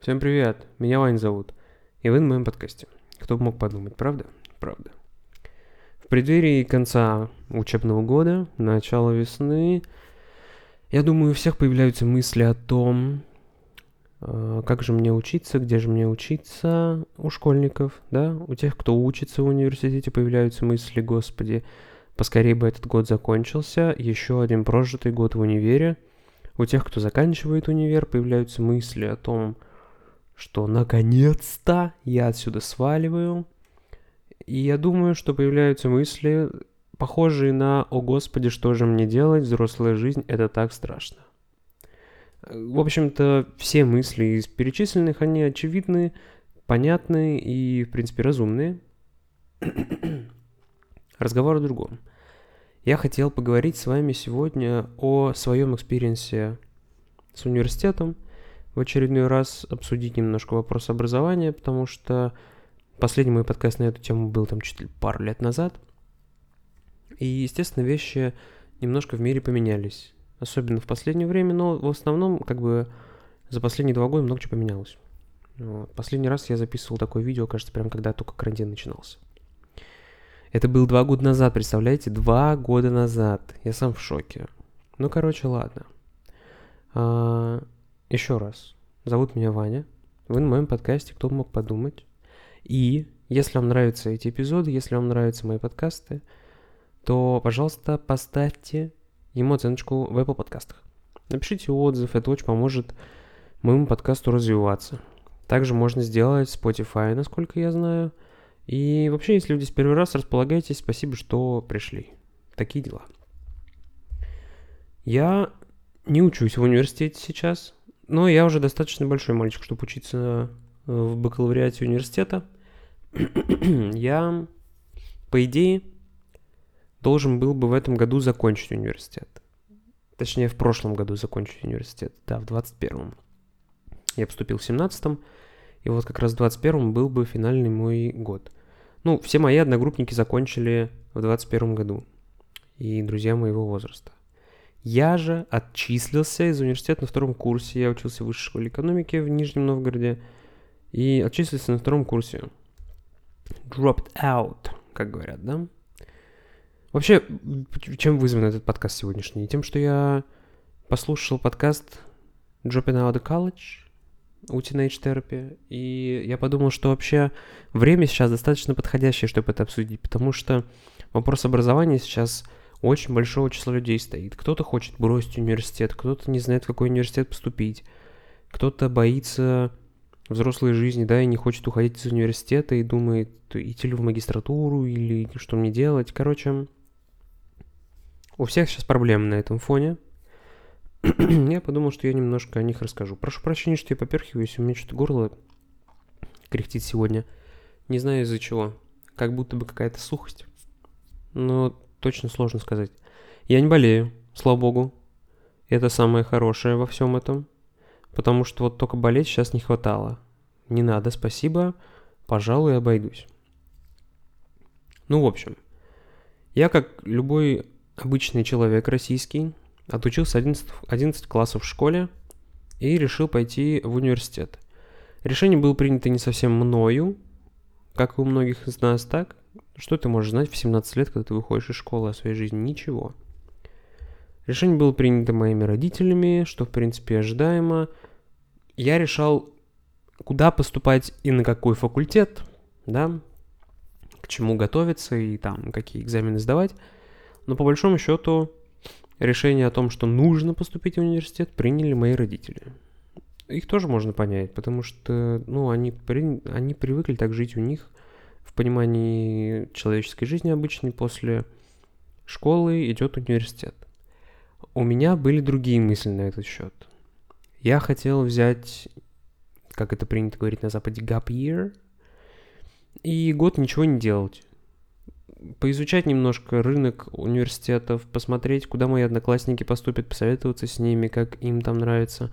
Всем привет, меня Вань зовут, и вы на моем подкасте. Кто бы мог подумать, правда? Правда. В преддверии конца учебного года, начала весны, я думаю, у всех появляются мысли о том, э, как же мне учиться, где же мне учиться у школьников, да, у тех, кто учится в университете, появляются мысли, господи, поскорее бы этот год закончился, еще один прожитый год в универе. У тех, кто заканчивает универ, появляются мысли о том, что наконец-то я отсюда сваливаю. И я думаю, что появляются мысли, похожие на «О Господи, что же мне делать? Взрослая жизнь – это так страшно». В общем-то, все мысли из перечисленных, они очевидны, понятны и, в принципе, разумные. Разговор о другом. Я хотел поговорить с вами сегодня о своем experience с университетом – в очередной раз обсудить немножко вопрос образования, потому что последний мой подкаст на эту тему был там чуть ли пару лет назад. И, естественно, вещи немножко в мире поменялись. Особенно в последнее время, но в основном, как бы, за последние два года много чего поменялось. Последний раз я записывал такое видео, кажется, прям когда только карантин начинался. Это был два года назад, представляете? Два года назад. Я сам в шоке. Ну, короче, ладно. А, еще раз, зовут меня Ваня. Вы на моем подкасте «Кто мог подумать?». И если вам нравятся эти эпизоды, если вам нравятся мои подкасты, то, пожалуйста, поставьте ему оценочку в Apple подкастах. Напишите отзыв, это очень поможет моему подкасту развиваться. Также можно сделать Spotify, насколько я знаю. И вообще, если вы здесь первый раз, располагайтесь. Спасибо, что пришли. Такие дела. Я не учусь в университете сейчас. Но я уже достаточно большой мальчик, чтобы учиться э, в бакалавриате университета. я, по идее, должен был бы в этом году закончить университет. Точнее, в прошлом году закончить университет. Да, в 21-м. Я поступил в 17-м, и вот как раз в 21-м был бы финальный мой год. Ну, все мои одногруппники закончили в 21 году. И друзья моего возраста. Я же отчислился из университета на втором курсе. Я учился в высшей школе экономики в Нижнем Новгороде. И отчислился на втором курсе. Dropped out, как говорят, да? Вообще, чем вызван этот подкаст сегодняшний? Тем, что я послушал подкаст Dropping Out of College у Teenage Therapy, и я подумал, что вообще время сейчас достаточно подходящее, чтобы это обсудить, потому что вопрос образования сейчас очень большого числа людей стоит. Кто-то хочет бросить университет, кто-то не знает, в какой университет поступить, кто-то боится взрослой жизни, да, и не хочет уходить из университета и думает, идти ли в магистратуру или что мне делать. Короче, у всех сейчас проблемы на этом фоне. я подумал, что я немножко о них расскажу. Прошу прощения, что я поперхиваюсь, у меня что-то горло кряхтит сегодня. Не знаю из-за чего. Как будто бы какая-то сухость. Но точно сложно сказать. Я не болею, слава богу. Это самое хорошее во всем этом. Потому что вот только болеть сейчас не хватало. Не надо, спасибо. Пожалуй, обойдусь. Ну, в общем. Я, как любой обычный человек российский, отучился 11, 11 классов в школе и решил пойти в университет. Решение было принято не совсем мною, как и у многих из нас, так? Что ты можешь знать в 17 лет, когда ты выходишь из школы о своей жизни? Ничего. Решение было принято моими родителями, что в принципе ожидаемо. Я решал, куда поступать и на какой факультет, да, к чему готовиться и там какие экзамены сдавать. Но по большому счету решение о том, что нужно поступить в университет, приняли мои родители. Их тоже можно понять, потому что, ну, они, при... они привыкли так жить у них – в понимании человеческой жизни обычной после школы идет университет. У меня были другие мысли на этот счет. Я хотел взять, как это принято говорить на Западе, gap year, и год ничего не делать. Поизучать немножко рынок университетов, посмотреть, куда мои одноклассники поступят, посоветоваться с ними, как им там нравится.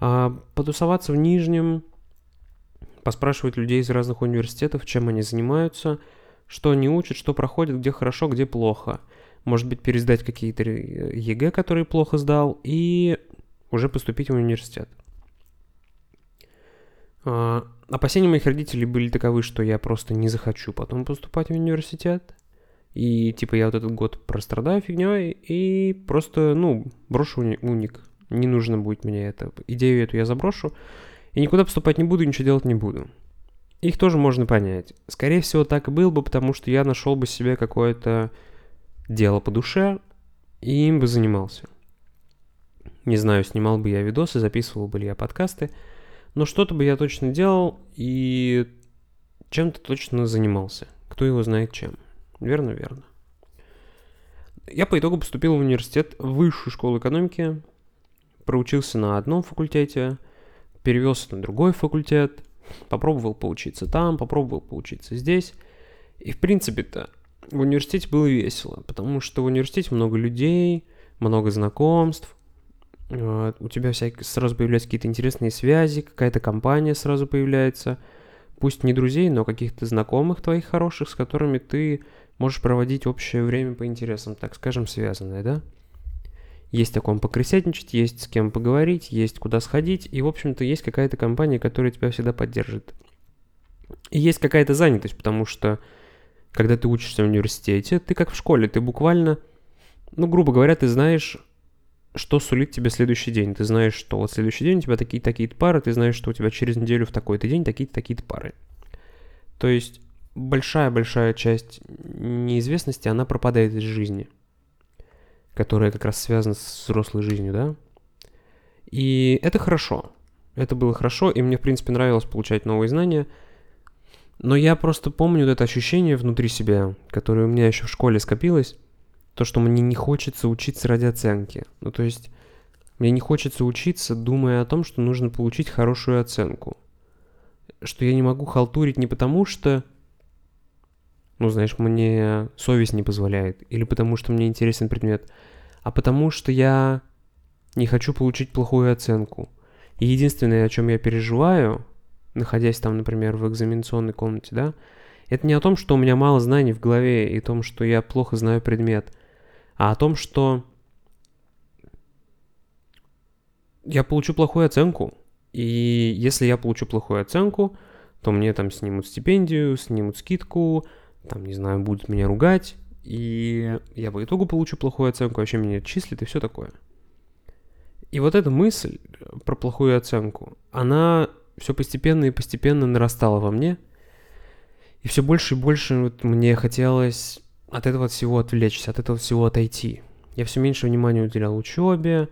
А, потусоваться в Нижнем, поспрашивать людей из разных университетов, чем они занимаются, что они учат, что проходят, где хорошо, где плохо. Может быть, пересдать какие-то ЕГЭ, которые плохо сдал, и уже поступить в университет. А, опасения моих родителей были таковы, что я просто не захочу потом поступать в университет. И типа я вот этот год прострадаю фигней и просто, ну, брошу уни- уник. Не нужно будет мне это. Идею эту я заброшу. И никуда поступать не буду, ничего делать не буду. Их тоже можно понять. Скорее всего, так и было бы, потому что я нашел бы себе какое-то дело по душе и им бы занимался. Не знаю, снимал бы я видосы, записывал бы ли я подкасты, но что-то бы я точно делал и чем-то точно занимался. Кто его знает чем. Верно, верно. Я по итогу поступил в университет, высшую школу экономики, проучился на одном факультете, перевелся на другой факультет, попробовал поучиться там, попробовал поучиться здесь. И в принципе-то в университете было весело, потому что в университете много людей, много знакомств, у тебя всякие, сразу появляются какие-то интересные связи, какая-то компания сразу появляется, пусть не друзей, но каких-то знакомых твоих хороших, с которыми ты можешь проводить общее время по интересам, так скажем, связанное, да? Есть о ком покрысятничать, есть с кем поговорить, есть куда сходить, и, в общем-то, есть какая-то компания, которая тебя всегда поддержит. И есть какая-то занятость, потому что, когда ты учишься в университете, ты как в школе, ты буквально, ну, грубо говоря, ты знаешь, что сулит тебе следующий день. Ты знаешь, что вот следующий день у тебя такие-такие-то пары, ты знаешь, что у тебя через неделю в такой-то день такие-то такие-то пары. То есть большая-большая часть неизвестности, она пропадает из жизни – которая как раз связана с взрослой жизнью, да. И это хорошо. Это было хорошо, и мне, в принципе, нравилось получать новые знания. Но я просто помню это ощущение внутри себя, которое у меня еще в школе скопилось, то, что мне не хочется учиться ради оценки. Ну, то есть, мне не хочется учиться, думая о том, что нужно получить хорошую оценку. Что я не могу халтурить не потому, что ну, знаешь, мне совесть не позволяет, или потому что мне интересен предмет, а потому что я не хочу получить плохую оценку. И единственное, о чем я переживаю, находясь там, например, в экзаменационной комнате, да, это не о том, что у меня мало знаний в голове и о том, что я плохо знаю предмет, а о том, что я получу плохую оценку. И если я получу плохую оценку, то мне там снимут стипендию, снимут скидку, там, не знаю, будут меня ругать, и я по итогу получу плохую оценку, вообще меня отчислят и все такое. И вот эта мысль про плохую оценку, она все постепенно и постепенно нарастала во мне, и все больше и больше вот мне хотелось от этого всего отвлечься, от этого всего отойти. Я все меньше внимания уделял учебе,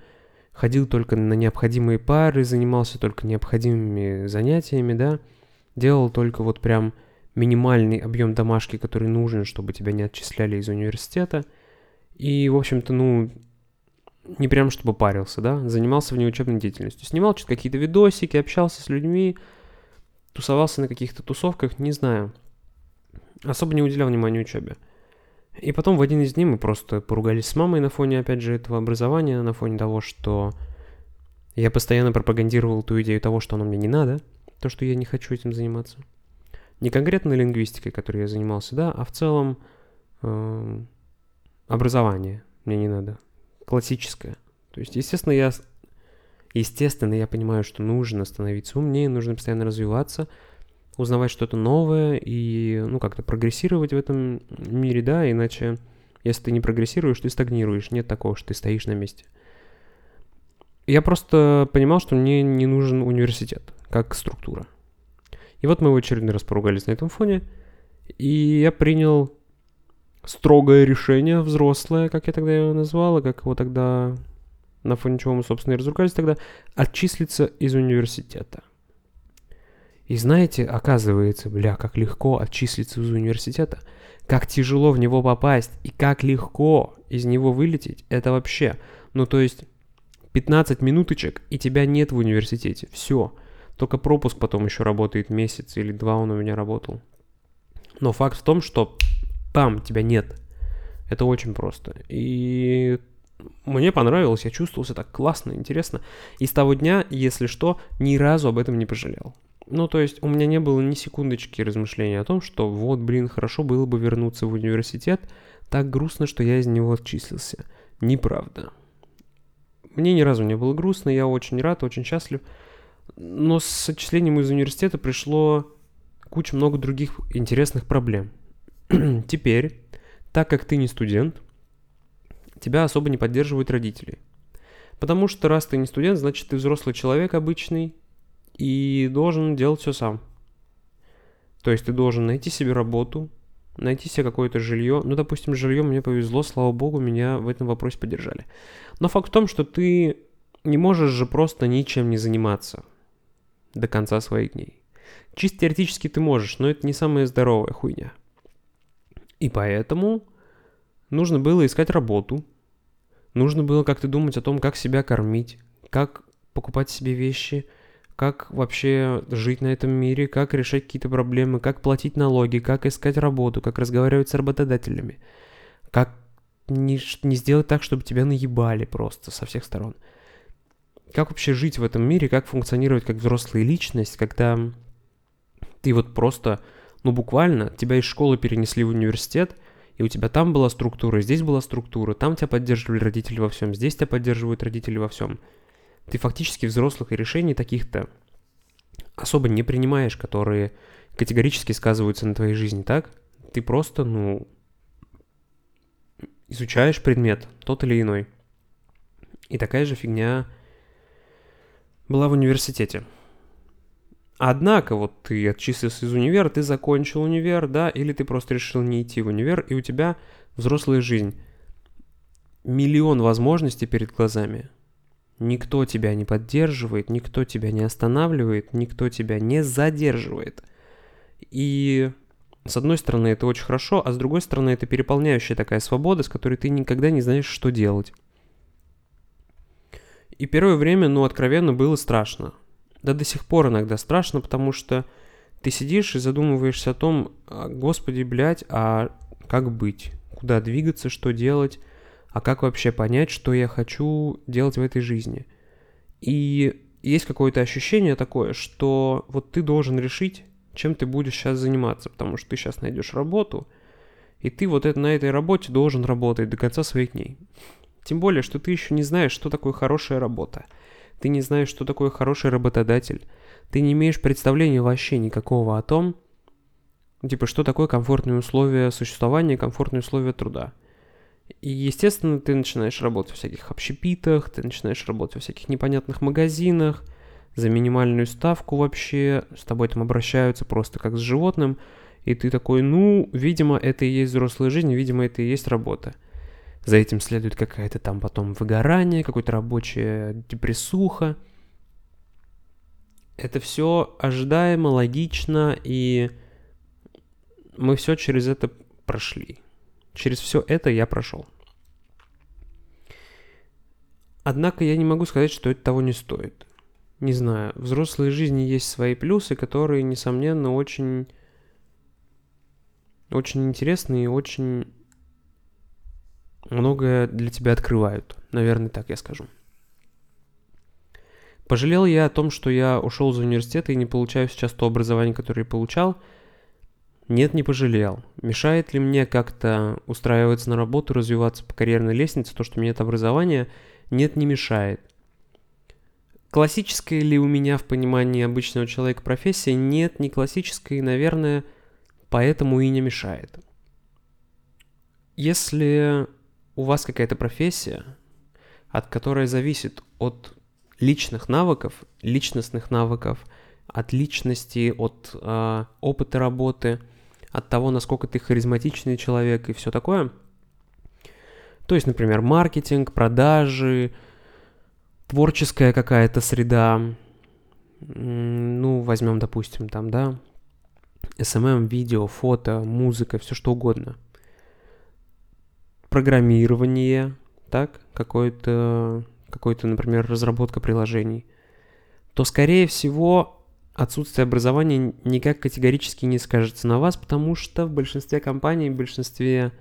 ходил только на необходимые пары, занимался только необходимыми занятиями, да, делал только вот прям минимальный объем домашки, который нужен, чтобы тебя не отчисляли из университета. И, в общем-то, ну, не прям чтобы парился, да, занимался внеучебной деятельностью. Снимал что-то какие-то видосики, общался с людьми, тусовался на каких-то тусовках, не знаю. Особо не уделял внимания учебе. И потом в один из дней мы просто поругались с мамой на фоне, опять же, этого образования, на фоне того, что я постоянно пропагандировал ту идею того, что оно мне не надо, то, что я не хочу этим заниматься не конкретно лингвистикой, которой я занимался, да, а в целом э, образование мне не надо, классическое. То есть, естественно, я, естественно, я понимаю, что нужно становиться умнее, нужно постоянно развиваться, узнавать что-то новое и, ну, как-то прогрессировать в этом мире, да, иначе, если ты не прогрессируешь, ты стагнируешь, нет такого, что ты стоишь на месте. Я просто понимал, что мне не нужен университет как структура. И вот мы в очередной раз поругались на этом фоне, и я принял строгое решение, взрослое, как я тогда его назвал, и как его тогда, на фоне чего мы, собственно, и разругались тогда, отчислиться из университета. И знаете, оказывается, бля, как легко отчислиться из университета, как тяжело в него попасть, и как легко из него вылететь, это вообще, ну то есть 15 минуточек, и тебя нет в университете, все. Только пропуск потом еще работает месяц или два он у меня работал. Но факт в том, что пам, тебя нет. Это очень просто. И мне понравилось, я чувствовал себя так классно, интересно. И с того дня, если что, ни разу об этом не пожалел. Ну, то есть у меня не было ни секундочки размышления о том, что вот, блин, хорошо было бы вернуться в университет. Так грустно, что я из него отчислился. Неправда. Мне ни разу не было грустно, я очень рад, очень счастлив. Но с отчислением из университета пришло куча много других интересных проблем. Теперь, так как ты не студент, тебя особо не поддерживают родители. Потому что раз ты не студент, значит ты взрослый человек обычный и должен делать все сам. То есть ты должен найти себе работу, найти себе какое-то жилье. Ну, допустим, жилье мне повезло, слава богу, меня в этом вопросе поддержали. Но факт в том, что ты не можешь же просто ничем не заниматься до конца своих дней. Чисто теоретически ты можешь, но это не самая здоровая хуйня. И поэтому нужно было искать работу, нужно было как-то думать о том, как себя кормить, как покупать себе вещи, как вообще жить на этом мире, как решать какие-то проблемы, как платить налоги, как искать работу, как разговаривать с работодателями, как не, не сделать так, чтобы тебя наебали просто со всех сторон. Как вообще жить в этом мире, как функционировать как взрослая личность, когда ты вот просто, ну буквально, тебя из школы перенесли в университет, и у тебя там была структура, здесь была структура, там тебя поддерживали родители во всем, здесь тебя поддерживают родители во всем. Ты фактически взрослых решений таких-то особо не принимаешь, которые категорически сказываются на твоей жизни, так? Ты просто, ну, изучаешь предмет, тот или иной. И такая же фигня была в университете. Однако, вот ты отчислился из универа, ты закончил универ, да, или ты просто решил не идти в универ, и у тебя взрослая жизнь. Миллион возможностей перед глазами. Никто тебя не поддерживает, никто тебя не останавливает, никто тебя не задерживает. И с одной стороны это очень хорошо, а с другой стороны это переполняющая такая свобода, с которой ты никогда не знаешь, что делать. И первое время, ну, откровенно было страшно. Да до сих пор иногда страшно, потому что ты сидишь и задумываешься о том, «А, господи, блядь, а как быть? Куда двигаться, что делать? А как вообще понять, что я хочу делать в этой жизни? И есть какое-то ощущение такое, что вот ты должен решить, чем ты будешь сейчас заниматься, потому что ты сейчас найдешь работу, и ты вот это, на этой работе должен работать до конца своих дней. Тем более, что ты еще не знаешь, что такое хорошая работа – ты не знаешь, что такое хороший работодатель, ты не имеешь представления вообще никакого о том, типа, что такое комфортные условия существования, комфортные условия труда. И, естественно, ты начинаешь работать в всяких общепитах, ты начинаешь работать во всяких непонятных магазинах, за минимальную ставку вообще, с тобой там обращаются просто как с животным, и ты такой, ну, видимо, это и есть взрослая жизнь, видимо, это и есть работа. За этим следует какая-то там потом выгорание, какое-то рабочая депрессуха. Это все ожидаемо, логично, и мы все через это прошли. Через все это я прошел. Однако я не могу сказать, что это того не стоит. Не знаю, в взрослой жизни есть свои плюсы, которые, несомненно, очень, очень интересные и очень многое для тебя открывают. Наверное, так я скажу. Пожалел я о том, что я ушел из университета и не получаю сейчас то образование, которое получал. Нет, не пожалел. Мешает ли мне как-то устраиваться на работу, развиваться по карьерной лестнице, то, что у меня нет образования? Нет, не мешает. Классическая ли у меня в понимании обычного человека профессия? Нет, не классическая, и, наверное, поэтому и не мешает. Если у вас какая-то профессия, от которой зависит от личных навыков, личностных навыков, от личности, от э, опыта работы, от того, насколько ты харизматичный человек и все такое. То есть, например, маркетинг, продажи, творческая какая-то среда. Ну, возьмем, допустим, там, да, SMM, видео, фото, музыка, все что угодно – программирование, так, какой-то, какой-то, например, разработка приложений, то, скорее всего, отсутствие образования никак категорически не скажется на вас, потому что в большинстве компаний, в большинстве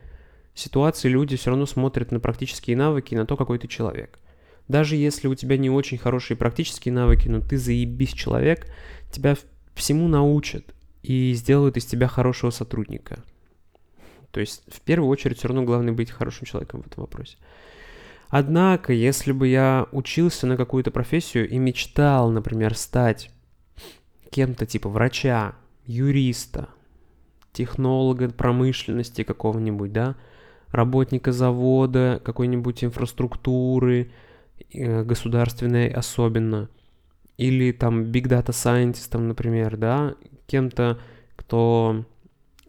ситуаций люди все равно смотрят на практические навыки и на то, какой ты человек. Даже если у тебя не очень хорошие практические навыки, но ты заебись человек, тебя всему научат и сделают из тебя хорошего сотрудника. То есть в первую очередь все равно главное быть хорошим человеком в этом вопросе. Однако, если бы я учился на какую-то профессию и мечтал, например, стать кем-то типа врача, юриста, технолога промышленности какого-нибудь, да, работника завода, какой-нибудь инфраструктуры, э, государственной особенно, или там big data scientist, например, да, кем-то, кто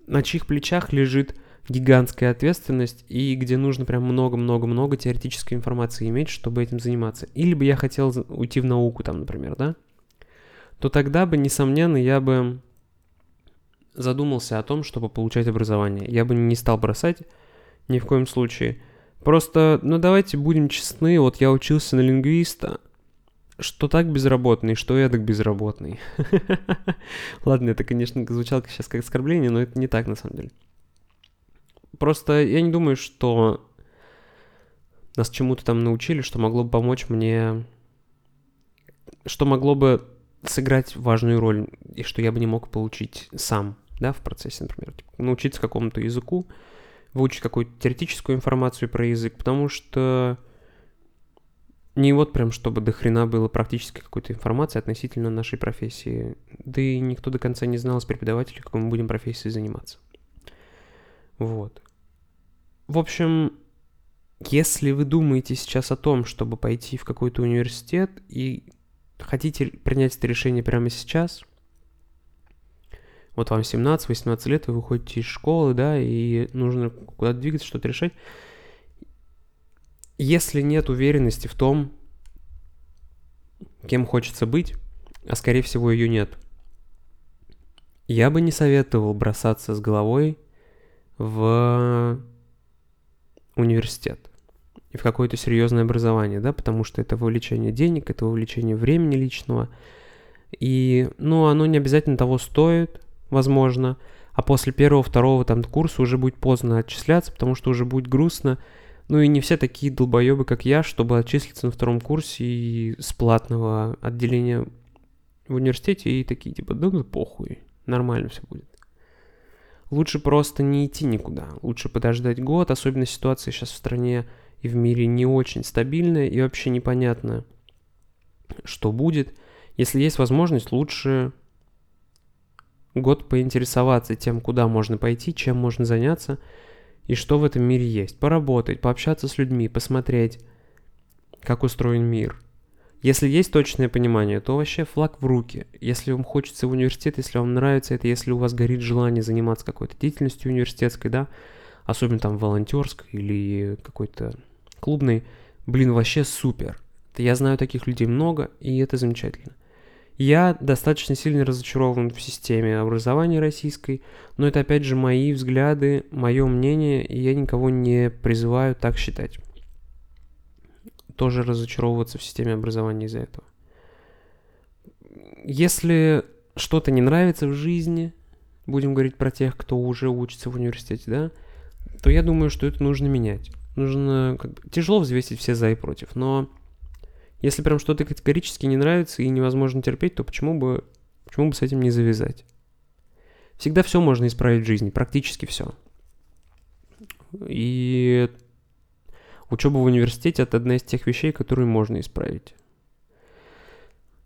на чьих плечах лежит гигантская ответственность и где нужно прям много-много-много теоретической информации иметь, чтобы этим заниматься. Или бы я хотел уйти в науку там, например, да, то тогда бы, несомненно, я бы задумался о том, чтобы получать образование. Я бы не стал бросать ни в коем случае. Просто, ну давайте будем честны, вот я учился на лингвиста, что так безработный, что я так безработный. Ладно, это, конечно, звучало сейчас как оскорбление, но это не так на самом деле. Просто я не думаю, что нас чему-то там научили, что могло бы помочь мне, что могло бы сыграть важную роль, и что я бы не мог получить сам, да, в процессе, например. Типа, научиться какому-то языку, выучить какую-то теоретическую информацию про язык, потому что не вот прям, чтобы до хрена было практически какой-то информации относительно нашей профессии. Да и никто до конца не знал с преподавателей, какой мы будем профессией заниматься. Вот. В общем, если вы думаете сейчас о том, чтобы пойти в какой-то университет и хотите принять это решение прямо сейчас, вот вам 17-18 лет, вы выходите из школы, да, и нужно куда-то двигаться, что-то решать. Если нет уверенности в том, кем хочется быть, а скорее всего ее нет, я бы не советовал бросаться с головой в университет. И в какое-то серьезное образование, да, потому что это вовлечение денег, это вовлечение времени личного, и, ну, оно не обязательно того стоит, возможно, а после первого, второго там курса уже будет поздно отчисляться, потому что уже будет грустно, ну и не все такие долбоебы, как я, чтобы отчислиться на втором курсе и с платного отделения в университете и такие типа, да ну похуй, нормально все будет. Лучше просто не идти никуда. Лучше подождать год, особенно ситуация сейчас в стране и в мире не очень стабильная и вообще непонятно, что будет. Если есть возможность, лучше год поинтересоваться тем, куда можно пойти, чем можно заняться и что в этом мире есть. Поработать, пообщаться с людьми, посмотреть, как устроен мир – если есть точное понимание, то вообще флаг в руки. Если вам хочется в университет, если вам нравится это, если у вас горит желание заниматься какой-то деятельностью университетской, да, особенно там волонтерской или какой-то клубной, блин, вообще супер. Я знаю таких людей много, и это замечательно. Я достаточно сильно разочарован в системе образования российской, но это опять же мои взгляды, мое мнение, и я никого не призываю так считать тоже разочаровываться в системе образования из-за этого. Если что-то не нравится в жизни, будем говорить про тех, кто уже учится в университете, да, то я думаю, что это нужно менять. Нужно как бы, тяжело взвесить все за и против, но если прям что-то категорически не нравится и невозможно терпеть, то почему бы, почему бы с этим не завязать? Всегда все можно исправить в жизни, практически все. И Учеба в университете – это одна из тех вещей, которые можно исправить.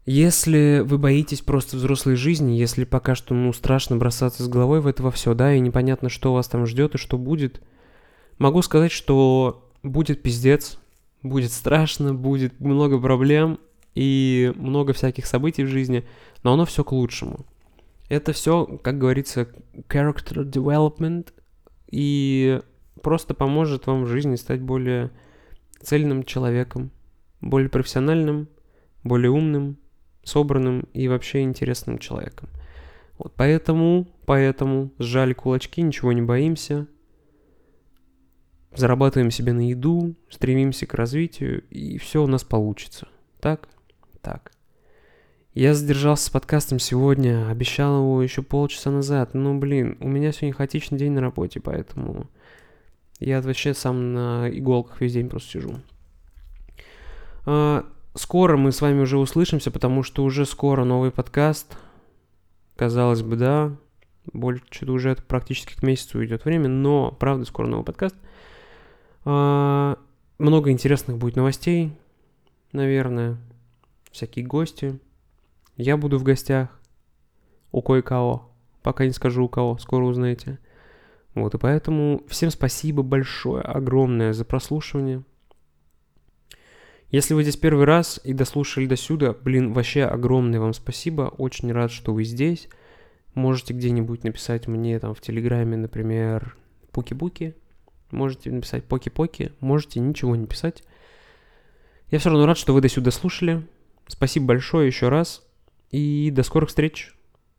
Если вы боитесь просто взрослой жизни, если пока что, ну, страшно бросаться с головой в это во все, да, и непонятно, что вас там ждет и что будет, могу сказать, что будет пиздец, будет страшно, будет много проблем и много всяких событий в жизни, но оно все к лучшему. Это все, как говорится, character development, и просто поможет вам в жизни стать более цельным человеком, более профессиональным, более умным, собранным и вообще интересным человеком. Вот поэтому, поэтому сжали кулачки, ничего не боимся, зарабатываем себе на еду, стремимся к развитию, и все у нас получится. Так? Так. Я задержался с подкастом сегодня, обещал его еще полчаса назад, но, блин, у меня сегодня хаотичный день на работе, поэтому я вообще сам на иголках весь день просто сижу. А, скоро мы с вами уже услышимся, потому что уже скоро новый подкаст. Казалось бы, да. Больше уже практически к месяцу идет время, но правда скоро новый подкаст. А, много интересных будет новостей, наверное. Всякие гости. Я буду в гостях у кое-кого. Пока не скажу у кого, скоро узнаете. Вот, и поэтому всем спасибо большое, огромное за прослушивание. Если вы здесь первый раз и дослушали до сюда, блин, вообще огромное вам спасибо. Очень рад, что вы здесь. Можете где-нибудь написать мне там в Телеграме, например, Пуки-Буки. Можете написать Поки-Поки. Можете ничего не писать. Я все равно рад, что вы до сюда слушали. Спасибо большое еще раз. И до скорых встреч.